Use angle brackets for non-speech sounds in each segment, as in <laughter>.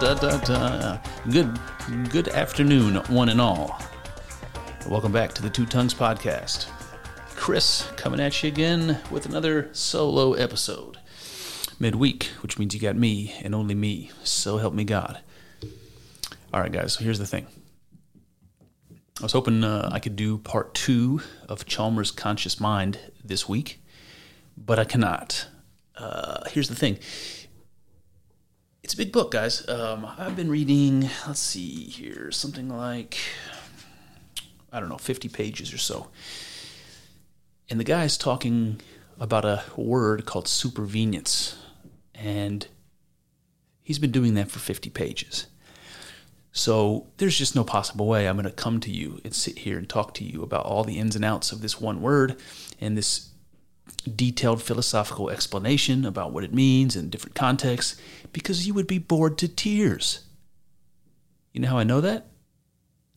da, da, da. Good, good afternoon, one and all. Welcome back to the Two Tongues Podcast. Chris coming at you again with another solo episode. Midweek, which means you got me and only me. So help me God. All right, guys, so here's the thing. I was hoping uh, I could do part two of Chalmers' Conscious Mind this week, but I cannot. Uh, here's the thing it's a big book, guys. Um, I've been reading, let's see here, something like, I don't know, 50 pages or so. And the guy's talking about a word called supervenience. And he's been doing that for 50 pages. So there's just no possible way I'm going to come to you and sit here and talk to you about all the ins and outs of this one word and this detailed philosophical explanation about what it means in different contexts because you would be bored to tears. You know how I know that?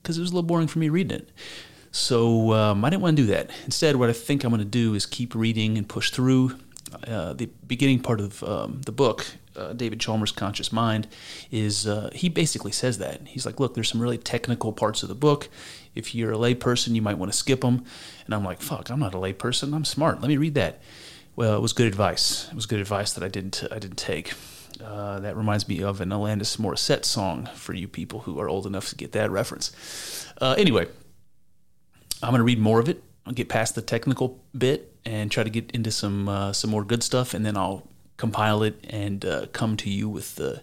Because it was a little boring for me reading it. So um, I didn't want to do that. Instead, what I think I'm going to do is keep reading and push through. Uh, the beginning part of um, the book, uh, David Chalmers' Conscious Mind, is uh, he basically says that. He's like, look, there's some really technical parts of the book. If you're a layperson, you might want to skip them. And I'm like, fuck, I'm not a layperson. I'm smart. Let me read that. Well, it was good advice. It was good advice that I didn't I didn't take. Uh, that reminds me of an Alanis Morissette song for you people who are old enough to get that reference. Uh, anyway, I'm going to read more of it. I'll get past the technical bit and try to get into some uh, some more good stuff, and then I'll compile it and uh, come to you with the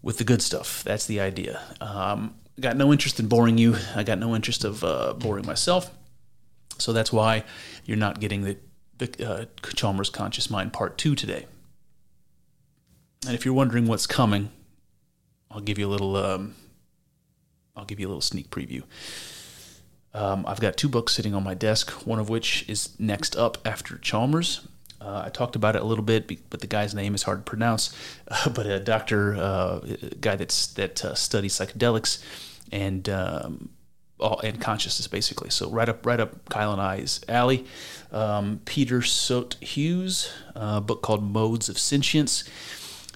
with the good stuff. That's the idea. Um, got no interest in boring you. I got no interest of uh, boring myself. So that's why you're not getting the, the uh, Chalmers Conscious Mind Part 2 today. And if you're wondering what's coming, I'll give you a little um, I'll give you a little sneak preview. Um, I've got two books sitting on my desk, one of which is next up after Chalmers. Uh, I talked about it a little bit, but the guy's name is hard to pronounce. <laughs> Uh, but a doctor, uh, a guy that's that uh, studies psychedelics and um, all, and consciousness, basically. So right up, right up Kyle and I's alley. Um, Peter Sjöstedt-Hughes, a book called Modes of Sentience,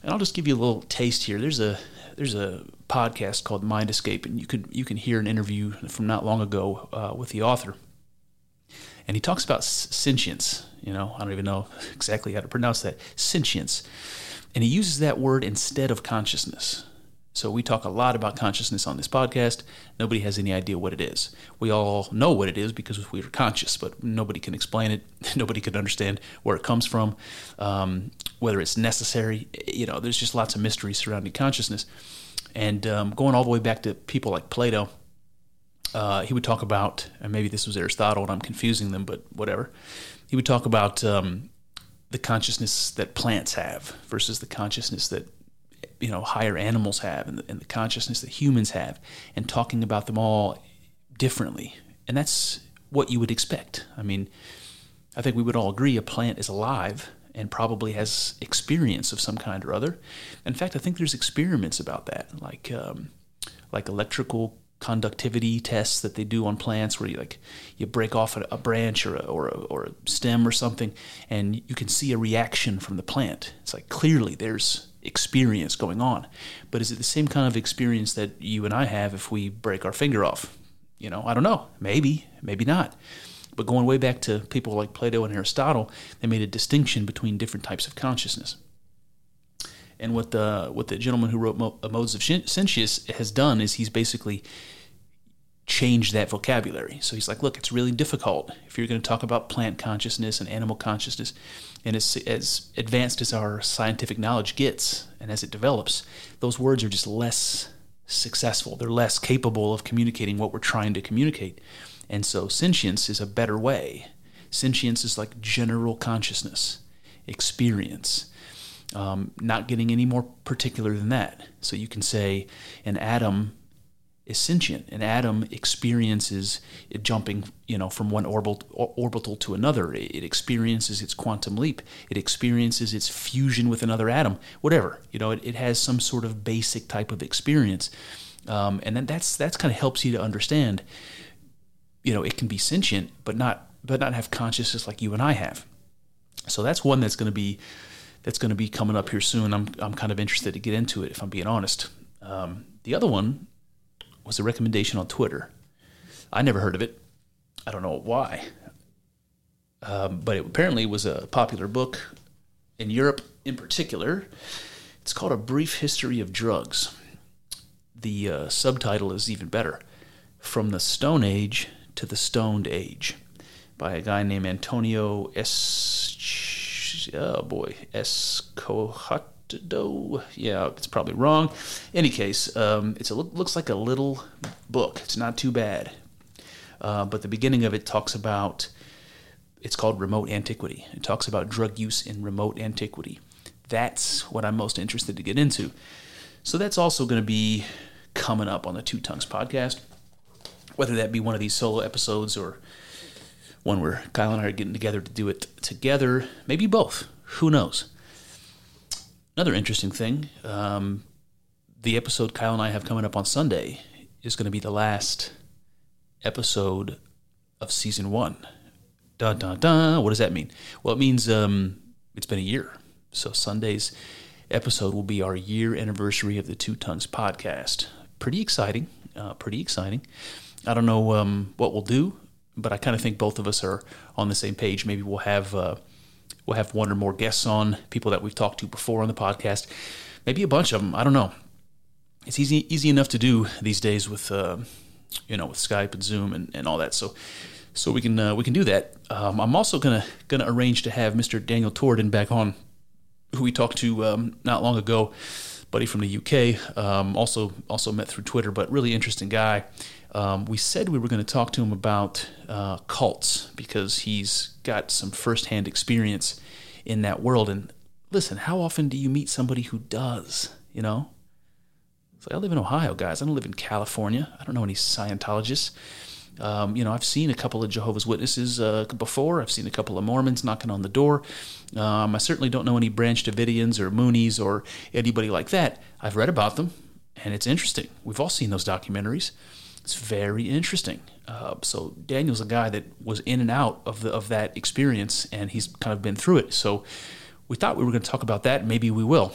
and I'll just give you a little taste here. There's a there's a podcast called Mind Escape, and you could you can hear an interview from not long ago uh, with the author, and he talks about sentience. You know, I don't even know exactly how to pronounce that sentience, and he uses that word instead of consciousness. So we talk a lot about consciousness on this podcast. Nobody has any idea what it is. We all know what it is because we are conscious, but nobody can explain it. <laughs> Nobody can understand where it comes from, um, whether it's necessary. You know, there's just lots of mystery surrounding consciousness. And um, going all the way back to people like Plato, uh, he would talk about, and maybe this was Aristotle, and I'm confusing them, but whatever. He would talk about um, the consciousness that plants have versus the consciousness that you know higher animals have and the, and the consciousness that humans have and talking about them all differently. And that's what you would expect. I mean i think we would all agree a plant is alive and probably has experience of some kind or other. In fact i think there's experiments about that like um, like electrical conductivity tests that they do on plants where you like you break off a, a branch or a, or, a, or a stem or something and you can see a reaction from the plant it's like clearly there's experience going on. But is it the same kind of experience that you and I have if we break our finger off? You know, I don't know. Maybe, maybe not. But going way back to people like Plato and Aristotle, they made a distinction between different types of consciousness. And what the what the gentleman who wrote Mo- uh, Modes of Sentience has done is he's basically changed that vocabulary. So he's like, look, it's really difficult if you're going to talk about plant consciousness and animal consciousness, and as as advanced as our scientific knowledge gets and as it develops, those words are just less successful. They're less capable of communicating what we're trying to communicate. And so sentience is a better way. Sentience is like general consciousness, experience. Um, not getting any more particular than that. So you can say an atom is sentient. An atom experiences it jumping, you know, from one orbital, orbital to another. It experiences its quantum leap. It experiences its fusion with another atom. Whatever, you know, it, it has some sort of basic type of experience, um, and then that's that's kind of helps you to understand. You know, it can be sentient, but not but not have consciousness like you and I have. So that's one that's going to be that's going to be coming up here soon. I'm I'm kind of interested to get into it if I'm being honest. Um, the other one was a recommendation on Twitter. I never heard of it. I don't know why, um, but it apparently was a popular book in Europe in particular. It's called A Brief History of Drugs. The uh, subtitle is even better From the Stone Age to the Stoned Age by a guy named Antonio S. Oh boy, Escohado. Yeah, it's probably wrong. Any case, um, it looks like a little book. It's not too bad. Uh, but the beginning of it talks about it's called remote antiquity. It talks about drug use in remote antiquity. That's what I'm most interested to get into. So that's also going to be coming up on the Two Tongues podcast. Whether that be one of these solo episodes or one where Kyle and I are getting together to do it together, maybe both. Who knows? Another interesting thing um, the episode Kyle and I have coming up on Sunday is going to be the last episode of season one. Dun dun dun. What does that mean? Well, it means um, it's been a year. So Sunday's episode will be our year anniversary of the Two Tongues podcast. Pretty exciting. Uh, pretty exciting. I don't know um, what we'll do but I kind of think both of us are on the same page. Maybe we'll have uh, we'll have one or more guests on people that we've talked to before on the podcast. Maybe a bunch of them. I don't know. It's easy easy enough to do these days with uh, you know with Skype and Zoom and, and all that. So so we can uh, we can do that. Um, I'm also gonna gonna arrange to have Mr. Daniel Torden back on, who we talked to um, not long ago, buddy from the UK. Um, also also met through Twitter, but really interesting guy. Um, we said we were going to talk to him about uh, cults because he's got some firsthand experience in that world. And listen, how often do you meet somebody who does? You know, it's like I live in Ohio, guys. I don't live in California. I don't know any Scientologists. Um, you know, I've seen a couple of Jehovah's Witnesses uh, before. I've seen a couple of Mormons knocking on the door. Um, I certainly don't know any Branch Davidians or Moonies or anybody like that. I've read about them, and it's interesting. We've all seen those documentaries. It's very interesting. Uh, so Daniel's a guy that was in and out of the of that experience, and he's kind of been through it. So we thought we were going to talk about that. Maybe we will.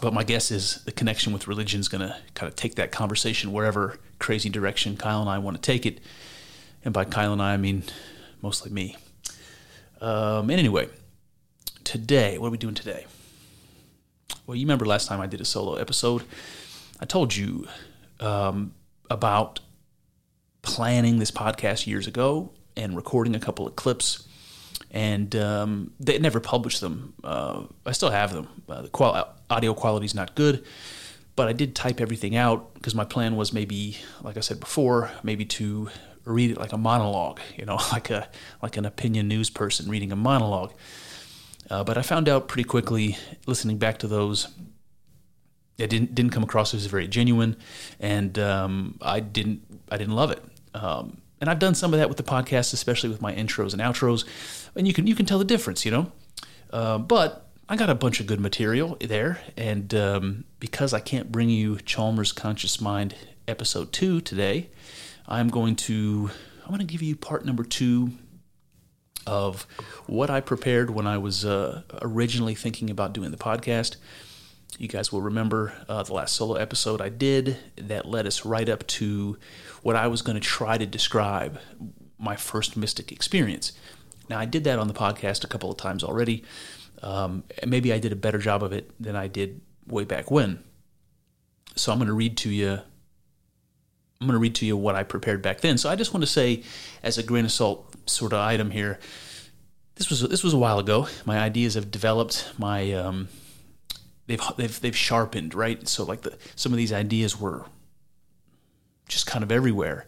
But my guess is the connection with religion is going to kind of take that conversation wherever crazy direction Kyle and I want to take it. And by Kyle and I, I mean mostly me. Um, and anyway, today, what are we doing today? Well, you remember last time I did a solo episode. I told you um, about planning this podcast years ago and recording a couple of clips, and um, they never published them. Uh, I still have them. Uh, the qual- audio quality is not good, but I did type everything out because my plan was maybe, like I said before, maybe to read it like a monologue, you know, <laughs> like a like an opinion news person reading a monologue. Uh, but I found out pretty quickly, listening back to those, it didn't didn't come across as very genuine, and um, I didn't I didn't love it. Um, and I've done some of that with the podcast, especially with my intros and outros, and you can you can tell the difference, you know. Uh, but I got a bunch of good material there, and um, because I can't bring you Chalmers Conscious Mind episode two today, I'm going to I'm going to give you part number two of what I prepared when I was uh, originally thinking about doing the podcast. You guys will remember uh, the last solo episode I did that led us right up to what I was going to try to describe my first mystic experience. Now, I did that on the podcast a couple of times already. Um, maybe I did a better job of it than I did way back when. So I'm going to read to you. I'm going to read to you what I prepared back then. So I just want to say, as a grain of salt sort of item here, this was this was a while ago. My ideas have developed. My um, they've they've they've sharpened, right? So like the some of these ideas were just kind of everywhere.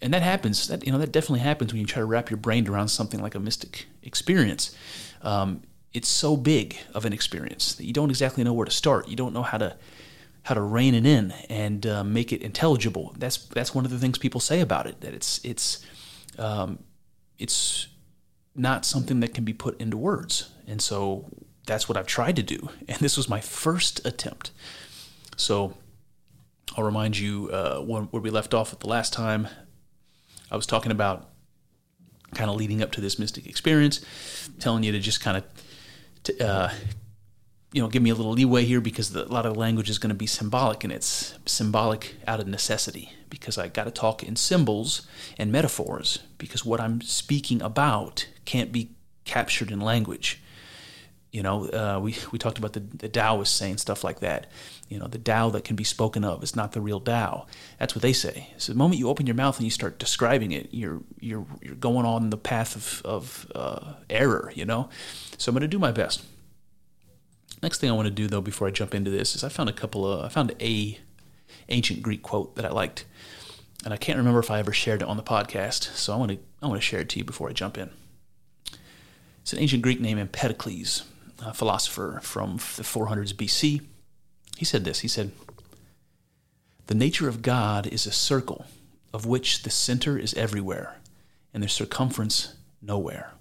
And that happens. That you know that definitely happens when you try to wrap your brain around something like a mystic experience. Um, it's so big of an experience that you don't exactly know where to start. You don't know how to how to rein it in and uh, make it intelligible. That's that's one of the things people say about it. That it's it's um, it's not something that can be put into words. And so that's what I've tried to do. <laughs> And this was my first attempt. So I'll remind you uh, where we left off at the last time. I was talking about kind of leading up to this mystic experience, telling you to just kind of, t- uh, you know, give me a little leeway here because the, a lot of the language is going to be symbolic, and it's symbolic out of necessity because I got to talk in symbols and metaphors because what I'm speaking about can't be captured in language. You know, uh, we, we talked about the, the Taoists saying stuff like that. You know, the Tao that can be spoken of is not the real Tao. That's what they say. So the moment you open your mouth and you start describing it, you're you're you're going on the path of of uh, error. You know, so I'm going to do my best. Next thing I want to do though, before I jump into this, is I found a couple of I found a ancient Greek quote that I liked, and I can't remember if I ever shared it on the podcast. So I want to I want to share it to you before I jump in. It's an ancient Greek name, Empedocles philosopher from the 400s BC. He said this He said, The nature of God is a circle of which the center is everywhere and the circumference nowhere.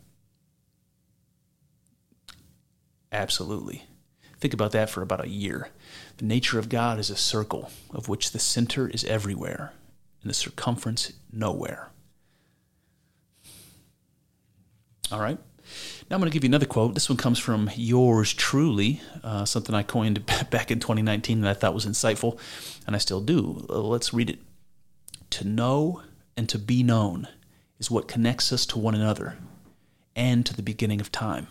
Absolutely. Think about that for about a year. The nature of God is a circle of which the center is everywhere and the circumference nowhere. All right? Now I'm going to give you another quote. This one comes from yours truly, uh, something I coined <laughs> back in 2019 that I thought was insightful, and I still do. Uh, let's read it. To know and to be known is what connects us to one another and to the beginning of time.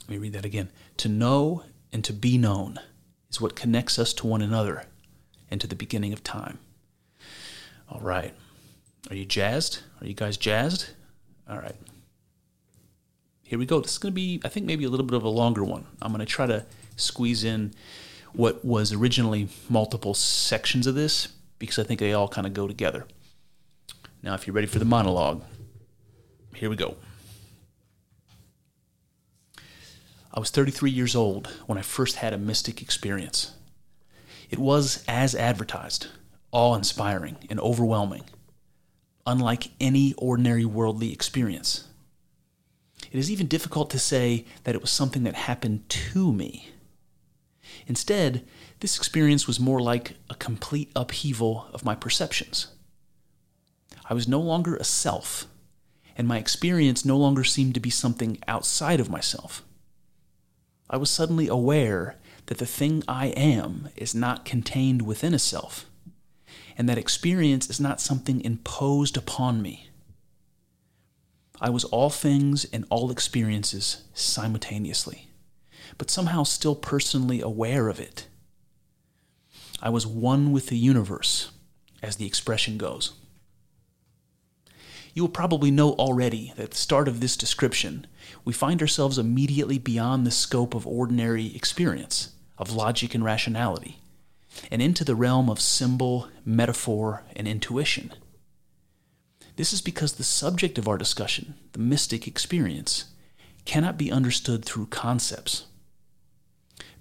Let me read that again. To know and to be known is what connects us to one another and to the beginning of time. All right. Are you jazzed? Are you guys jazzed? All right here we go. This is going to be, I think, maybe a little bit of a longer one. I'm going to try to squeeze in what was originally multiple sections of this because I think they all kind of go together. Now, if you're ready for the monologue, here we go. I was 33 years old when I first had a mystic experience. It was as advertised, awe inspiring and overwhelming, unlike any ordinary worldly experience. It is even difficult to say that it was something that happened to me. Instead, this experience was more like a complete upheaval of my perceptions. I was no longer a self, and my experience no longer seemed to be something outside of myself. I was suddenly aware that the thing I am is not contained within a self, and that experience is not something imposed upon me. I was all things and all experiences simultaneously, but somehow still personally aware of it. I was one with the universe, as the expression goes. You will probably know already that at the start of this description, we find ourselves immediately beyond the scope of ordinary experience, of logic and rationality, and into the realm of symbol, metaphor, and intuition. This is because the subject of our discussion, the mystic experience, cannot be understood through concepts.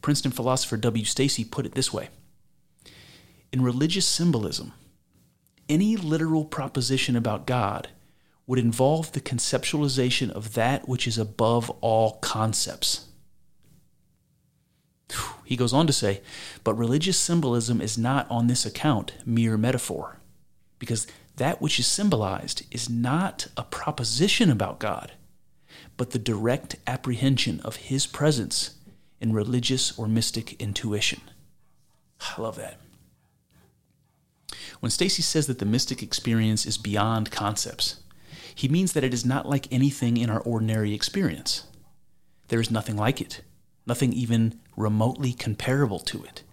Princeton philosopher W. Stacy put it this way In religious symbolism, any literal proposition about God would involve the conceptualization of that which is above all concepts. He goes on to say, but religious symbolism is not on this account mere metaphor, because that which is symbolized is not a proposition about God, but the direct apprehension of His presence in religious or mystic intuition. I love that. When Stacy says that the mystic experience is beyond concepts, he means that it is not like anything in our ordinary experience. There is nothing like it, nothing even remotely comparable to it.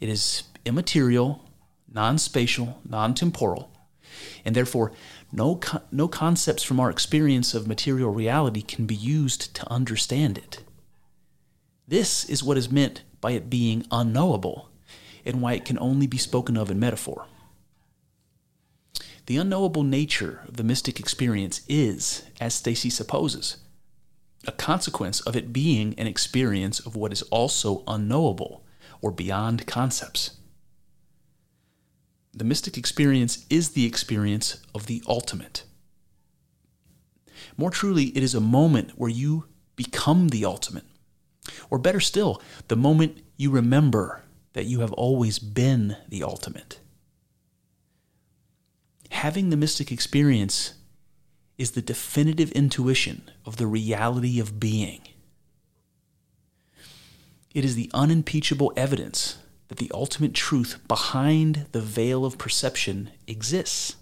It is immaterial, non spatial, non temporal, and therefore no, no concepts from our experience of material reality can be used to understand it. This is what is meant by it being unknowable and why it can only be spoken of in metaphor. The unknowable nature of the mystic experience is, as Stacy supposes, a consequence of it being an experience of what is also unknowable or beyond concepts. The mystic experience is the experience of the ultimate. More truly, it is a moment where you become the ultimate. Or better still, the moment you remember that you have always been the ultimate. Having the mystic experience is the definitive intuition of the reality of being. It is the unimpeachable evidence that the ultimate truth behind the veil of perception exists.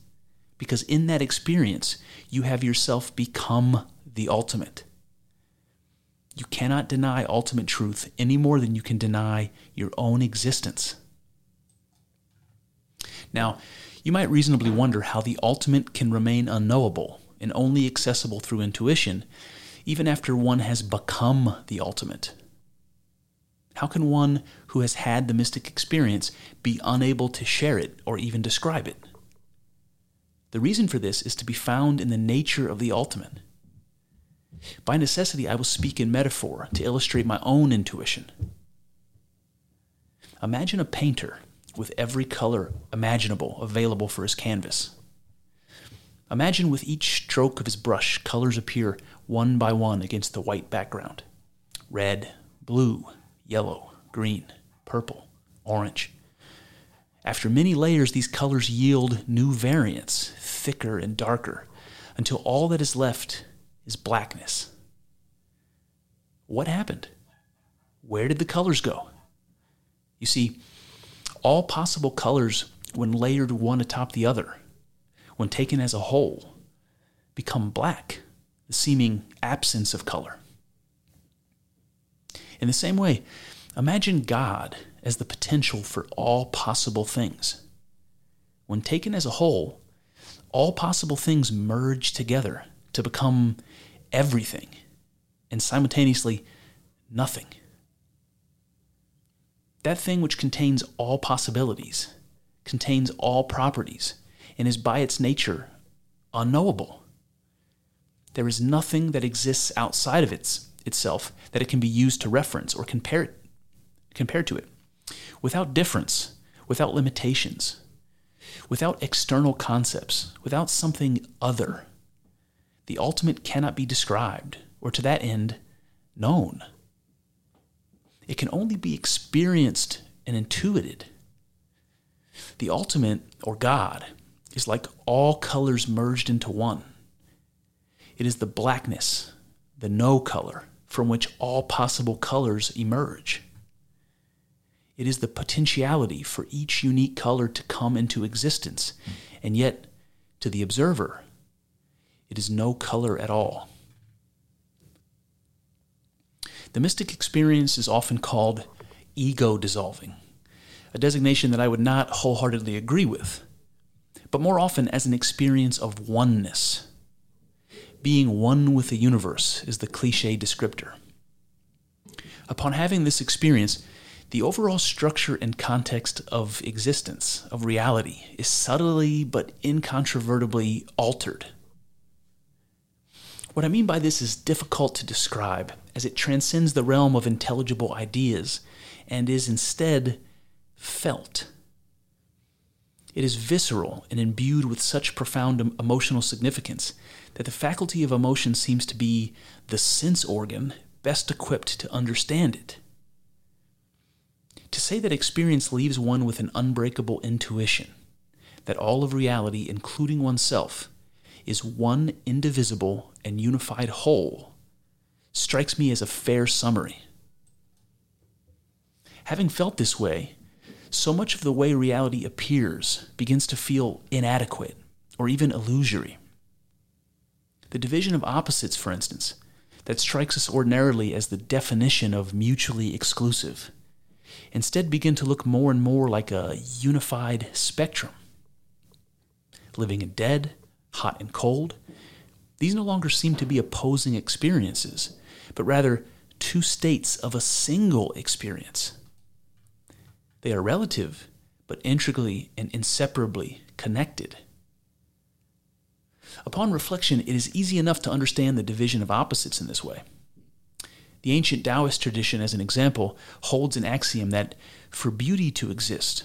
Because in that experience, you have yourself become the ultimate. You cannot deny ultimate truth any more than you can deny your own existence. Now, you might reasonably wonder how the ultimate can remain unknowable and only accessible through intuition, even after one has become the ultimate. How can one who has had the mystic experience be unable to share it or even describe it? The reason for this is to be found in the nature of the ultimate. By necessity, I will speak in metaphor to illustrate my own intuition. Imagine a painter with every color imaginable available for his canvas. Imagine with each stroke of his brush, colors appear one by one against the white background red, blue, yellow, green, purple, orange. After many layers, these colors yield new variants, thicker and darker, until all that is left is blackness. What happened? Where did the colors go? You see, all possible colors, when layered one atop the other, when taken as a whole, become black, the seeming absence of color. In the same way, imagine God as the potential for all possible things. When taken as a whole, all possible things merge together to become everything and simultaneously nothing. That thing which contains all possibilities, contains all properties, and is by its nature unknowable. There is nothing that exists outside of its, itself that it can be used to reference or compare, compare to it. Without difference, without limitations, without external concepts, without something other, the ultimate cannot be described, or to that end, known. It can only be experienced and intuited. The ultimate, or God, is like all colors merged into one. It is the blackness, the no color, from which all possible colors emerge. It is the potentiality for each unique color to come into existence, and yet, to the observer, it is no color at all. The mystic experience is often called ego dissolving, a designation that I would not wholeheartedly agree with, but more often as an experience of oneness. Being one with the universe is the cliche descriptor. Upon having this experience, the overall structure and context of existence, of reality, is subtly but incontrovertibly altered what I mean by this is difficult to describe, as it transcends the realm of intelligible ideas and is instead felt. It is visceral and imbued with such profound emotional significance that the faculty of emotion seems to be the sense organ best equipped to understand it. To say that experience leaves one with an unbreakable intuition, that all of reality, including oneself, is one indivisible and unified whole strikes me as a fair summary. Having felt this way, so much of the way reality appears begins to feel inadequate or even illusory. The division of opposites, for instance, that strikes us ordinarily as the definition of mutually exclusive instead begin to look more and more like a unified spectrum. Living and dead, hot and cold, these no longer seem to be opposing experiences, but rather two states of a single experience. They are relative, but intricately and inseparably connected. Upon reflection, it is easy enough to understand the division of opposites in this way. The ancient Taoist tradition, as an example, holds an axiom that for beauty to exist,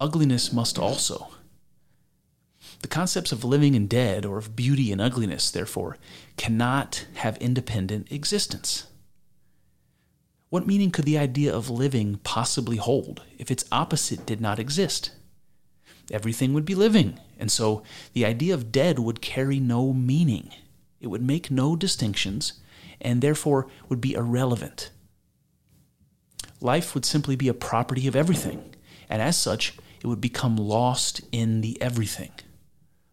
ugliness must also. The concepts of living and dead, or of beauty and ugliness, therefore, cannot have independent existence. What meaning could the idea of living possibly hold if its opposite did not exist? Everything would be living, and so the idea of dead would carry no meaning. It would make no distinctions, and therefore would be irrelevant. Life would simply be a property of everything, and as such, it would become lost in the everything,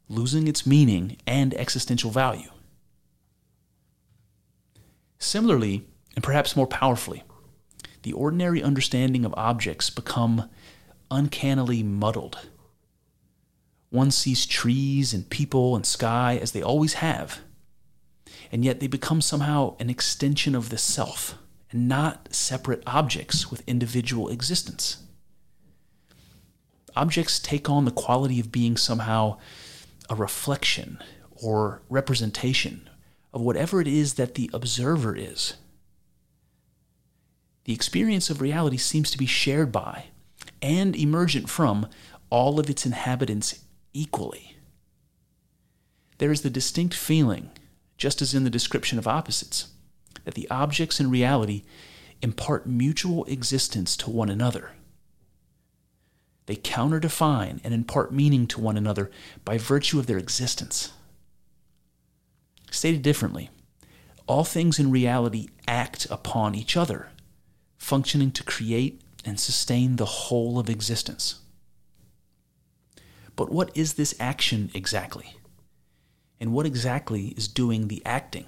losing its meaning and existential value. Similarly, and perhaps more powerfully, the ordinary understanding of objects become uncannily muddled. One sees trees and people and sky as they always have, and yet they become somehow an extension of the self and not separate objects with individual existence. Objects take on the quality of being somehow a reflection or representation of whatever it is that the observer is. The experience of reality seems to be shared by and emergent from all of its inhabitants equally. There is the distinct feeling just as in the description of opposites, that the objects in reality impart mutual existence to one another. They counter define and impart meaning to one another by virtue of their existence. Stated differently, all things in reality act upon each other, functioning to create and sustain the whole of existence. But what is this action exactly? and what exactly is doing the acting.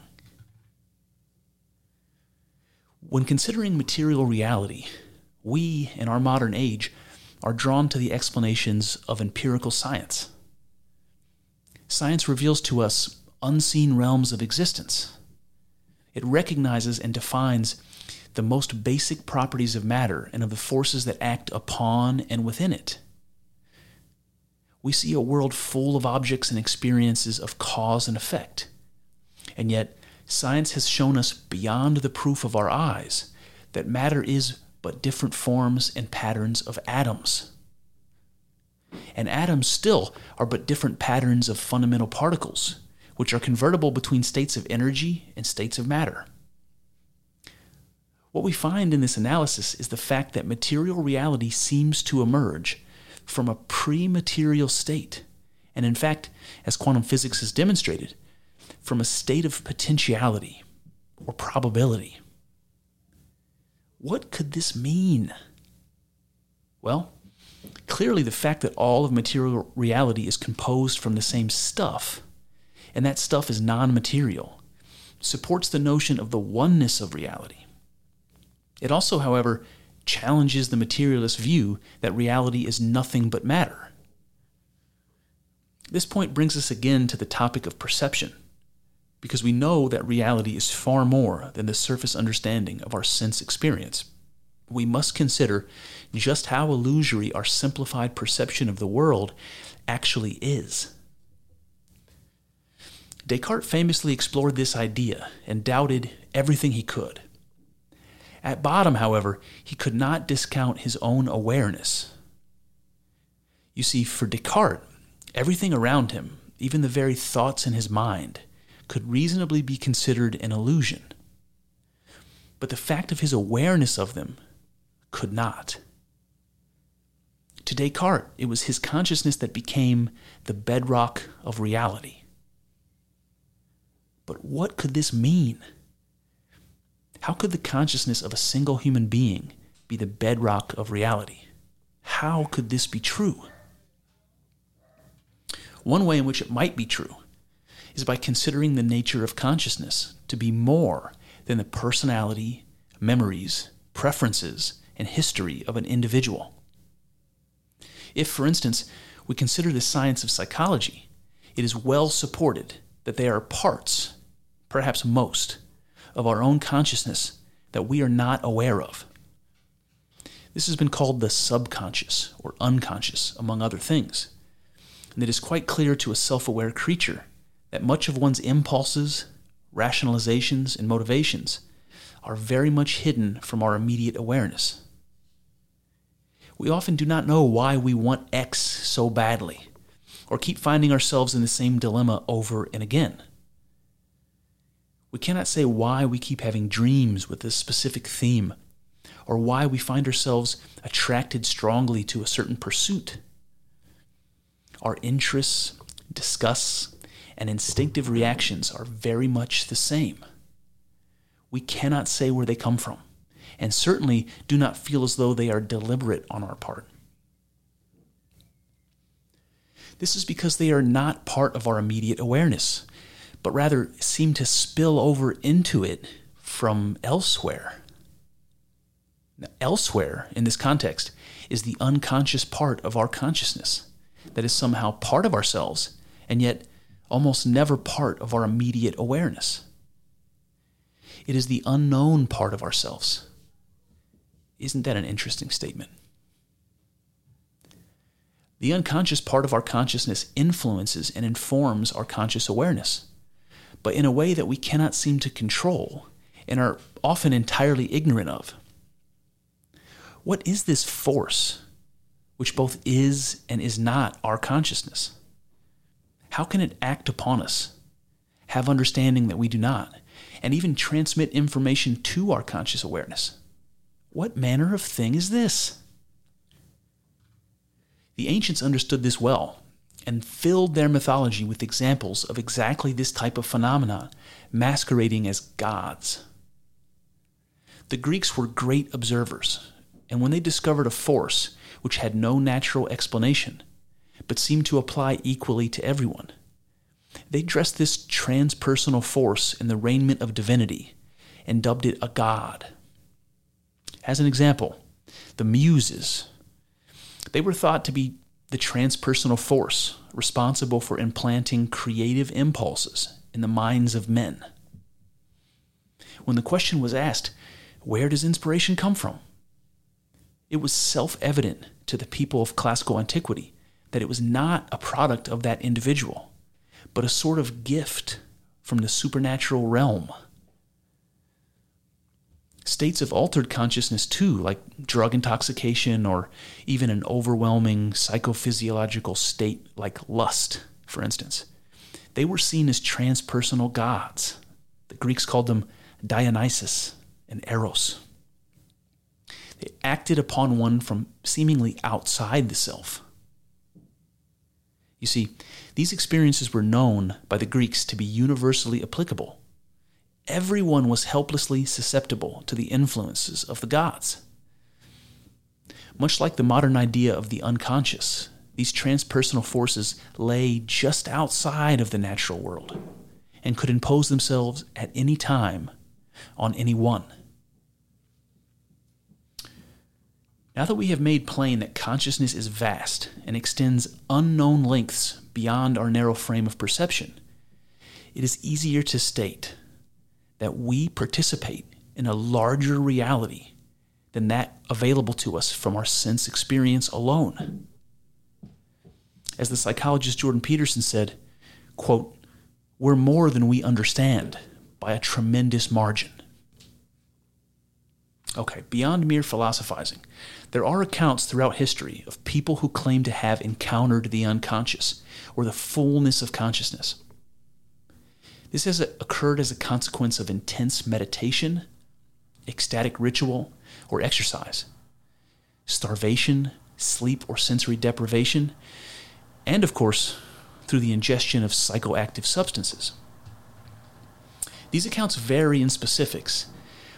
When considering material reality, we, in our modern age, are drawn to the explanations of empirical science. Science reveals to us unseen realms of existence. It recognizes and defines the most basic properties of matter and of the forces that act upon and within it we see a world full of objects and experiences of cause and effect. And yet, science has shown us beyond the proof of our eyes that matter is but different forms and patterns of atoms. And atoms still are but different patterns of fundamental particles, which are convertible between states of energy and states of matter. What we find in this analysis is the fact that material reality seems to emerge from a pre material state. And in fact, as quantum physics has demonstrated, from a state of potentiality or probability. What could this mean? Well, clearly the fact that all of material reality is composed from the same stuff, and that stuff is non material, supports the notion of the oneness of reality. It also, however, challenges the materialist view that reality is nothing but matter. This point brings us again to the topic of perception, because we know that reality is far more than the surface understanding of our sense experience. We must consider just how illusory our simplified perception of the world actually is. Descartes famously explored this idea and doubted everything he could. At bottom, however, he could not discount his own awareness. You see, for Descartes, everything around him, even the very thoughts in his mind, could reasonably be considered an illusion. But the fact of his awareness of them could not. To Descartes, it was his consciousness that became the bedrock of reality. But what could this mean? How could the consciousness of a single human being be the bedrock of reality? How could this be true? One way in which it might be true is by considering the nature of consciousness to be more than the personality, memories, preferences, and history of an individual. If, for instance, we consider the science of psychology, it is well supported that they are parts, perhaps most, of our own consciousness that we are not aware of. This has been called the subconscious or unconscious, among other things. And it is quite clear to a self aware creature that much of one's impulses, rationalizations, and motivations are very much hidden from our immediate awareness. We often do not know why we want X so badly, or keep finding ourselves in the same dilemma over and again. We cannot say why we keep having dreams with this specific theme, or why we find ourselves attracted strongly to a certain pursuit. Our interests, disgusts, and instinctive reactions are very much the same. We cannot say where they come from, and certainly do not feel as though they are deliberate on our part. This is because they are not part of our immediate awareness, but rather seem to spill over into it from elsewhere. Now, elsewhere, in this context, is the unconscious part of our consciousness that is somehow part of ourselves and yet almost never part of our immediate awareness. It is the unknown part of ourselves. Isn't that an interesting statement? The unconscious part of our consciousness influences and informs our conscious awareness, but in a way that we cannot seem to control and are often entirely ignorant of. What is this force which both is and is not our consciousness? How can it act upon us, have understanding that we do not, and even transmit information to our conscious awareness? What manner of thing is this? The ancients understood this well and filled their mythology with examples of exactly this type of phenomenon, masquerading as gods. The Greeks were great observers, and when they discovered a force which had no natural explanation, but seemed to apply equally to everyone, they dressed this transpersonal force in the raiment of divinity and dubbed it a god. As an example, the Muses. They were thought to be the transpersonal force responsible for implanting creative impulses in the minds of men. When the question was asked, where does inspiration come from? It was self evident to the people of classical antiquity that it was not a product of that individual, but a sort of gift from the supernatural realm. States of altered consciousness, too, like drug intoxication or even an overwhelming psychophysiological state like lust, for instance, they were seen as transpersonal gods. The Greeks called them Dionysus and Eros. They acted upon one from seemingly outside the self. You see, these experiences were known by the Greeks to be universally applicable. Everyone was helplessly susceptible to the influences of the gods. Much like the modern idea of the unconscious, these transpersonal forces lay just outside of the natural world and could impose themselves at any time on anyone. Now that we have made plain that consciousness is vast and extends unknown lengths beyond our narrow frame of perception, it is easier to state that we participate in a larger reality than that available to us from our sense experience alone. As the psychologist Jordan Peterson said, quote, we're more than we understand by a tremendous margin. Okay, beyond mere philosophizing, there are accounts throughout history of people who claim to have encountered the unconscious or the fullness of consciousness. This has occurred as a consequence of intense meditation, ecstatic ritual, or exercise, starvation, sleep, or sensory deprivation, and of course, through the ingestion of psychoactive substances. These accounts vary in specifics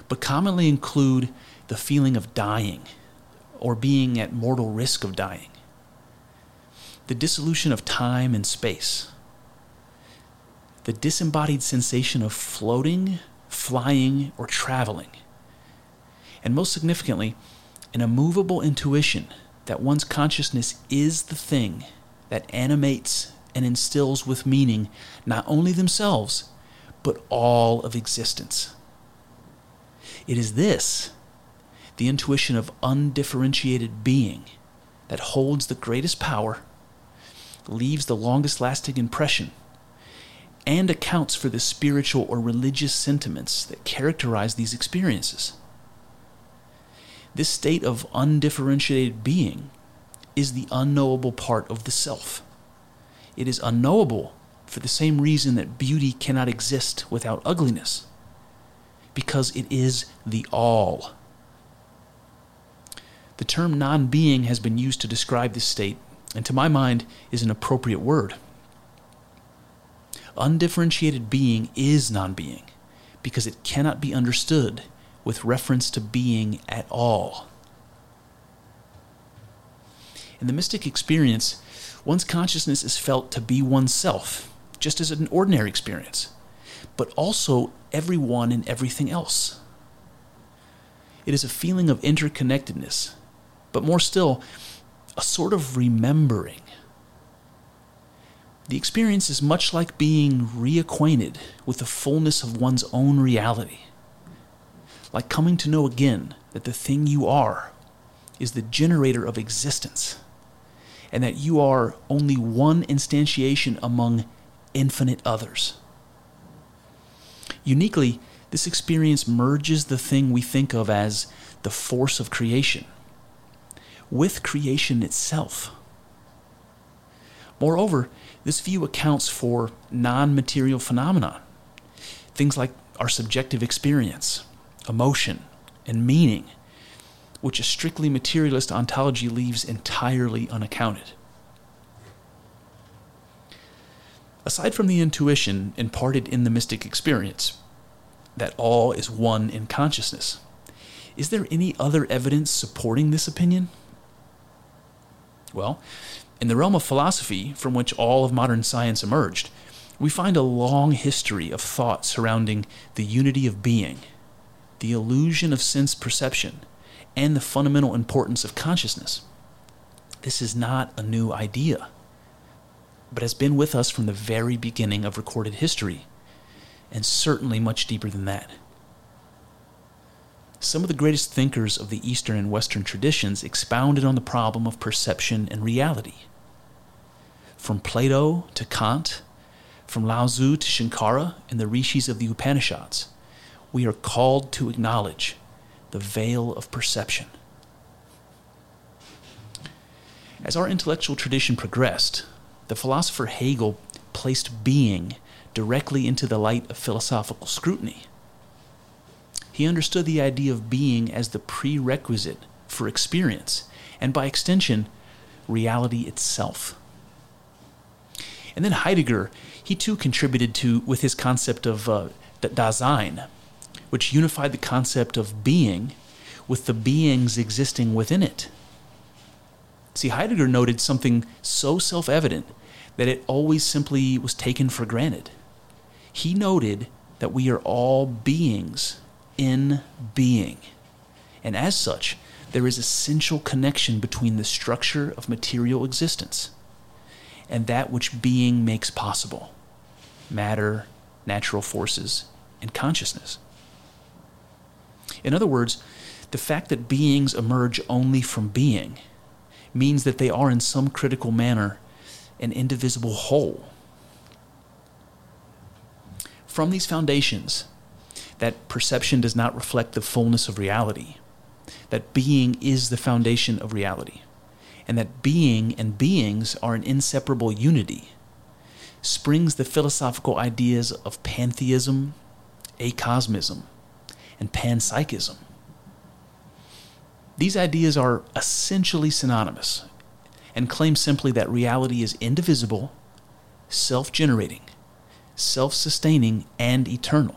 but commonly include the feeling of dying or being at mortal risk of dying, the dissolution of time and space, the disembodied sensation of floating, flying, or traveling. And most significantly, an immovable intuition that one's consciousness is the thing that animates and instills with meaning not only themselves, but all of existence. It is this, the intuition of undifferentiated being, that holds the greatest power, leaves the longest lasting impression, and accounts for the spiritual or religious sentiments that characterize these experiences. This state of undifferentiated being is the unknowable part of the self. It is unknowable for the same reason that beauty cannot exist without ugliness, because it is the all. The term non being has been used to describe this state, and to my mind is an appropriate word. Undifferentiated being is non being, because it cannot be understood with reference to being at all. In the mystic experience, one's consciousness is felt to be oneself, just as an ordinary experience, but also everyone and everything else. It is a feeling of interconnectedness, but more still, a sort of remembering. The experience is much like being reacquainted with the fullness of one's own reality like coming to know again that the thing you are is the generator of existence, and that you are only one instantiation among infinite others. Uniquely, this experience merges the thing we think of as the force of creation with creation itself. Moreover, this view accounts for non material phenomena, things like our subjective experience, emotion, and meaning, which a strictly materialist ontology leaves entirely unaccounted. Aside from the intuition imparted in the mystic experience, that all is one in consciousness, is there any other evidence supporting this opinion? Well, in the realm of philosophy, from which all of modern science emerged, we find a long history of thought surrounding the unity of being the illusion of sense perception, and the fundamental importance of consciousness. This is not a new idea, but has been with us from the very beginning of recorded history, and certainly much deeper than that. Some of the greatest thinkers of the Eastern and Western traditions expounded on the problem of perception and reality. From Plato to Kant, from Lao Tzu to Shankara and the rishis of the Upanishads, we are called to acknowledge the veil of perception. As our intellectual tradition progressed, the philosopher Hegel placed being directly into the light of philosophical scrutiny. He understood the idea of being as the prerequisite for experience, and by extension, reality itself. And then Heidegger, he too contributed to with his concept of uh, Dasein, which unified the concept of being with the beings existing within it. See, Heidegger noted something so self evident that it always simply was taken for granted. He noted that we are all beings in being, and as such, there is essential connection between the structure of material existence and that which being makes possible matter, natural forces, and consciousness. In other words, the fact that beings emerge only from being means that they are, in some critical manner, an indivisible whole. From these foundations, that perception does not reflect the fullness of reality, that being is the foundation of reality, and that being and beings are an inseparable unity, springs the philosophical ideas of pantheism, acosmism, and panpsychism. These ideas are essentially synonymous and claim simply that reality is indivisible, self generating, self sustaining, and eternal.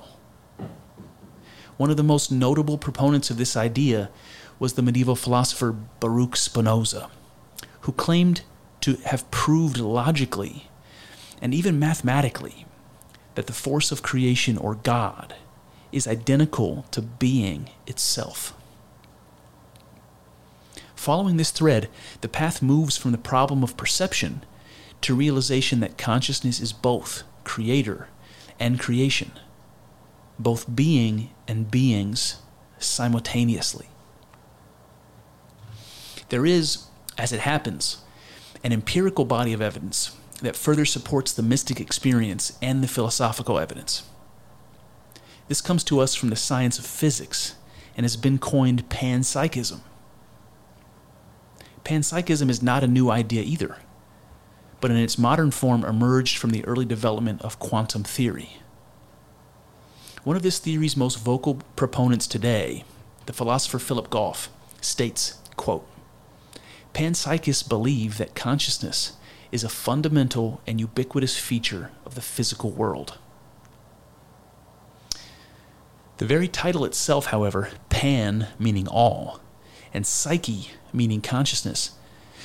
One of the most notable proponents of this idea was the medieval philosopher Baruch Spinoza, who claimed to have proved logically and even mathematically that the force of creation or God is identical to being itself. Following this thread, the path moves from the problem of perception to realization that consciousness is both creator and creation, both being and beings simultaneously. There is, as it happens, an empirical body of evidence that further supports the mystic experience and the philosophical evidence. This comes to us from the science of physics and has been coined panpsychism. Panpsychism is not a new idea either, but in its modern form emerged from the early development of quantum theory. One of this theory's most vocal proponents today, the philosopher Philip Goff, states, quote, Panpsychists believe that consciousness is a fundamental and ubiquitous feature of the physical world. The very title itself, however, pan meaning all, and psyche meaning consciousness,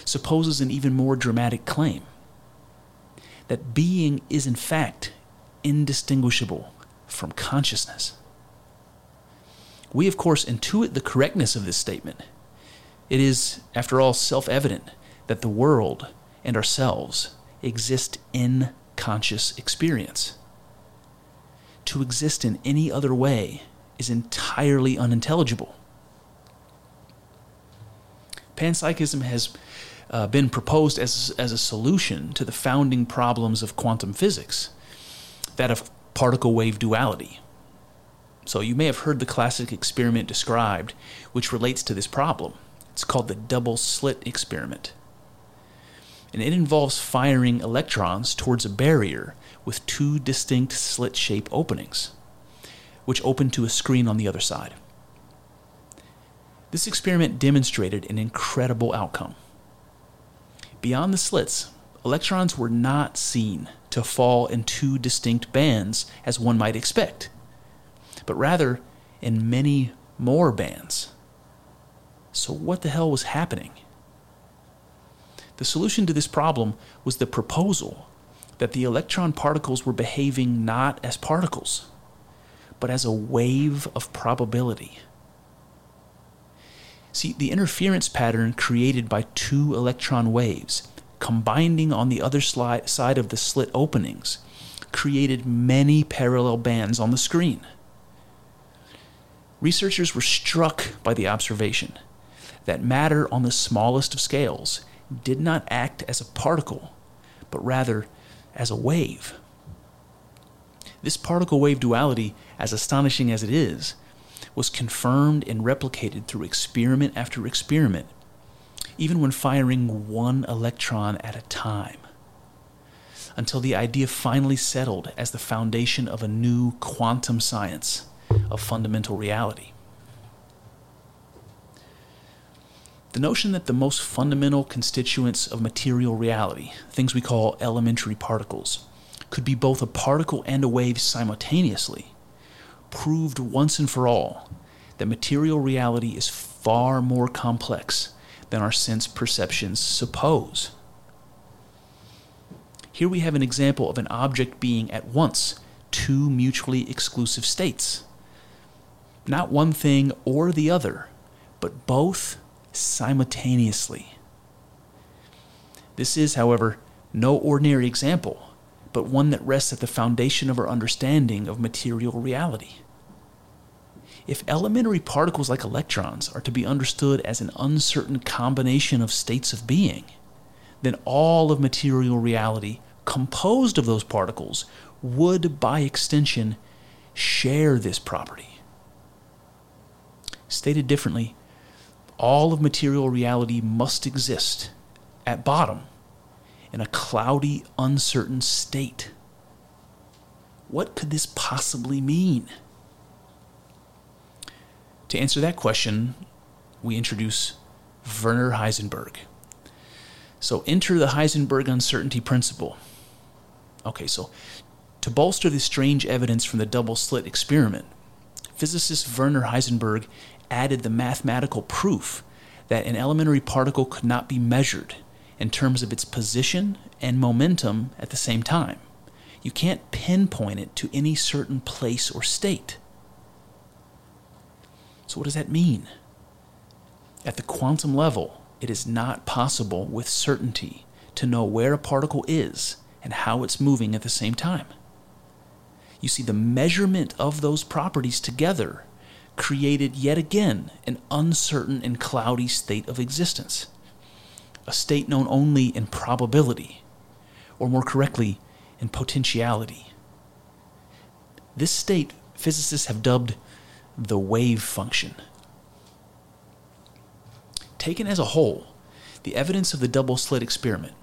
supposes an even more dramatic claim that being is in fact indistinguishable from consciousness. We, of course, intuit the correctness of this statement. It is, after all, self evident that the world and ourselves exist in conscious experience. To exist in any other way is entirely unintelligible. Panpsychism has uh, been proposed as, as a solution to the founding problems of quantum physics, that of particle wave duality. So, you may have heard the classic experiment described, which relates to this problem. It's called the double slit experiment. And it involves firing electrons towards a barrier with two distinct slit shaped openings, which open to a screen on the other side. This experiment demonstrated an incredible outcome. Beyond the slits, electrons were not seen to fall in two distinct bands as one might expect, but rather in many more bands. So, what the hell was happening? The solution to this problem was the proposal that the electron particles were behaving not as particles, but as a wave of probability. See, the interference pattern created by two electron waves combining on the other side of the slit openings created many parallel bands on the screen. Researchers were struck by the observation that matter on the smallest of scales did not act as a particle, but rather as a wave. This particle wave duality, as astonishing as it is, was confirmed and replicated through experiment after experiment, even when firing one electron at a time, until the idea finally settled as the foundation of a new quantum science of fundamental reality. The notion that the most fundamental constituents of material reality, things we call elementary particles, could be both a particle and a wave simultaneously, proved once and for all that material reality is far more complex than our sense perceptions suppose. Here we have an example of an object being at once two mutually exclusive states. Not one thing or the other, but both simultaneously. This is, however, no ordinary example but one that rests at the foundation of our understanding of material reality. If elementary particles like electrons are to be understood as an uncertain combination of states of being, then all of material reality composed of those particles would, by extension, share this property. Stated differently, all of material reality must exist at bottom in a cloudy, uncertain state. What could this possibly mean? To answer that question, we introduce Werner Heisenberg. So enter the Heisenberg uncertainty principle. Okay, so to bolster the strange evidence from the double slit experiment, physicist Werner Heisenberg added the mathematical proof that an elementary particle could not be measured in terms of its position and momentum at the same time. You can't pinpoint it to any certain place or state. So, what does that mean? At the quantum level, it is not possible with certainty to know where a particle is and how it's moving at the same time. You see, the measurement of those properties together created yet again an uncertain and cloudy state of existence, a state known only in probability, or more correctly, in potentiality. This state physicists have dubbed the wave function. Taken as a whole, the evidence of the double slit experiment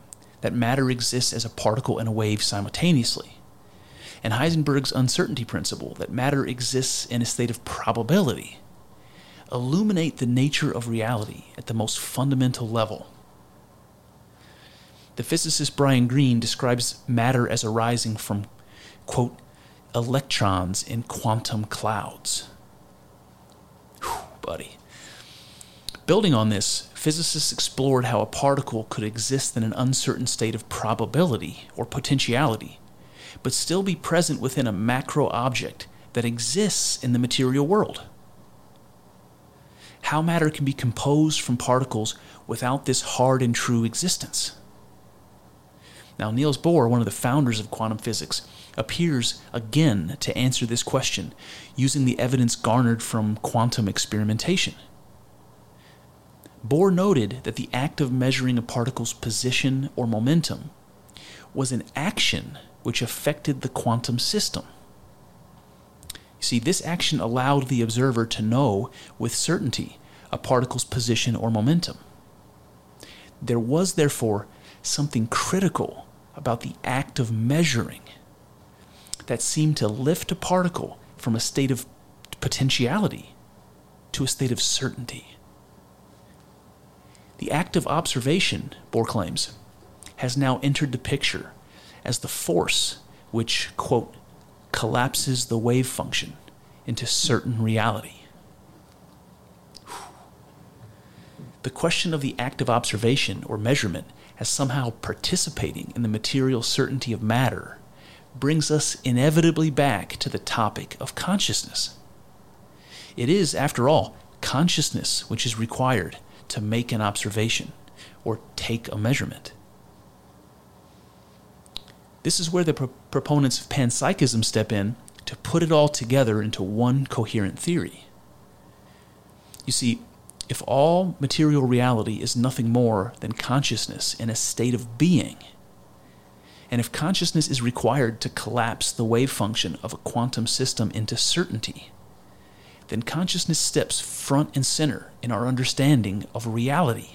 that matter exists as a particle and a wave simultaneously, and Heisenberg's uncertainty principle that matter exists in a state of probability illuminate the nature of reality at the most fundamental level. The physicist Brian Greene describes matter as arising from, quote, electrons in quantum clouds. Whew, buddy. Building on this, physicists explored how a particle could exist in an uncertain state of probability or potentiality, but still be present within a macro object that exists in the material world. How matter can be composed from particles without this hard and true existence. Now, Niels Bohr, one of the founders of quantum physics, appears again to answer this question using the evidence garnered from quantum experimentation. Bohr noted that the act of measuring a particle's position or momentum was an action which affected the quantum system. You see, this action allowed the observer to know with certainty a particle's position or momentum. There was, therefore, something critical about the act of measuring that seemed to lift a particle from a state of potentiality to a state of certainty. The act of observation, Bohr claims, has now entered the picture as the force which, quote, collapses the wave function into certain reality. The question of the act of observation or measurement as somehow participating in the material certainty of matter brings us inevitably back to the topic of consciousness. It is, after all, consciousness which is required to make an observation or take a measurement. This is where the pro- proponents of panpsychism step in to put it all together into one coherent theory. You see, if all material reality is nothing more than consciousness in a state of being, and if consciousness is required to collapse the wave function of a quantum system into certainty, then consciousness steps front and center in our understanding of reality.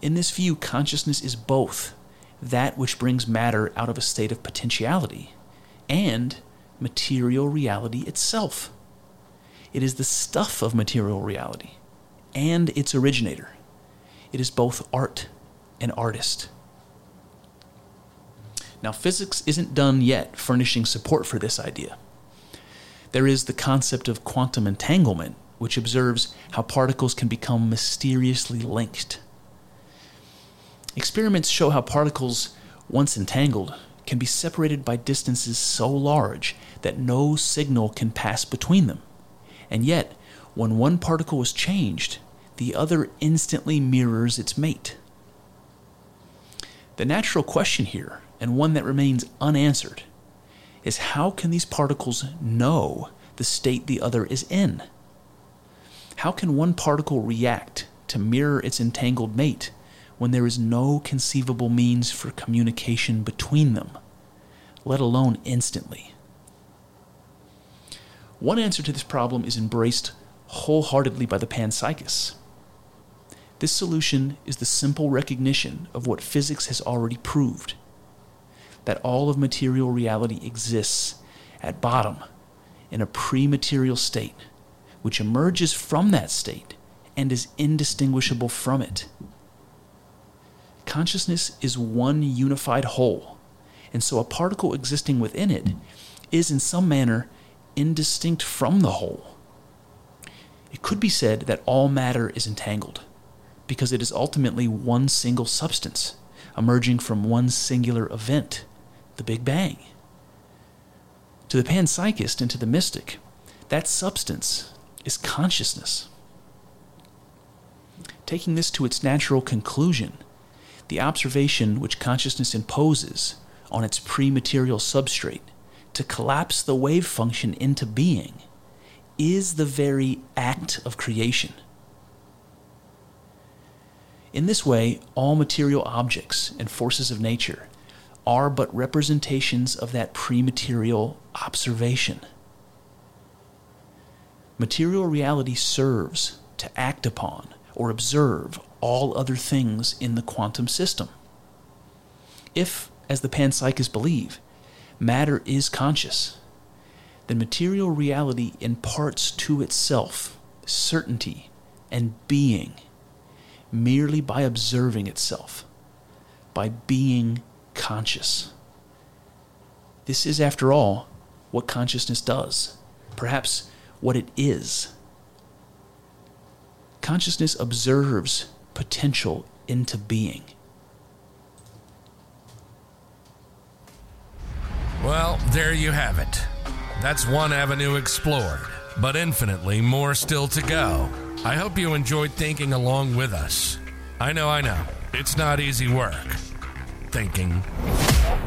In this view, consciousness is both that which brings matter out of a state of potentiality and material reality itself. It is the stuff of material reality and its originator. It is both art and artist. Now, physics isn't done yet furnishing support for this idea. There is the concept of quantum entanglement, which observes how particles can become mysteriously linked. Experiments show how particles, once entangled, can be separated by distances so large that no signal can pass between them. And yet, when one particle is changed, the other instantly mirrors its mate. The natural question here and one that remains unanswered, is how can these particles know the state the other is in? How can one particle react to mirror its entangled mate when there is no conceivable means for communication between them, let alone instantly? One answer to this problem is embraced wholeheartedly by the panpsychists. This solution is the simple recognition of what physics has already proved that all of material reality exists at bottom in a pre material state, which emerges from that state and is indistinguishable from it. Consciousness is one unified whole, and so a particle existing within it is in some manner indistinct from the whole. It could be said that all matter is entangled, because it is ultimately one single substance emerging from one singular event the Big Bang. To the panpsychist and to the mystic, that substance is consciousness. Taking this to its natural conclusion, the observation which consciousness imposes on its pre material substrate to collapse the wave function into being is the very act of creation. In this way, all material objects and forces of nature are but representations of that pre material observation. Material reality serves to act upon or observe all other things in the quantum system. If, as the panpsychists believe, matter is conscious, then material reality imparts to itself certainty and being merely by observing itself, by being conscious. This is, after all, what consciousness does, perhaps what it is. Consciousness observes potential into being. Well, there you have it. That's one avenue explored, but infinitely more still to go. I hope you enjoyed thinking along with us. I know, I know, it's not easy work. Thinking.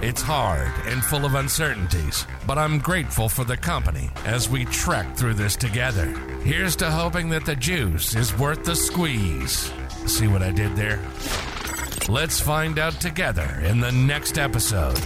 It's hard and full of uncertainties, but I'm grateful for the company as we trek through this together. Here's to hoping that the juice is worth the squeeze. See what I did there? Let's find out together in the next episode.